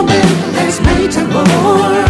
woman has made you more.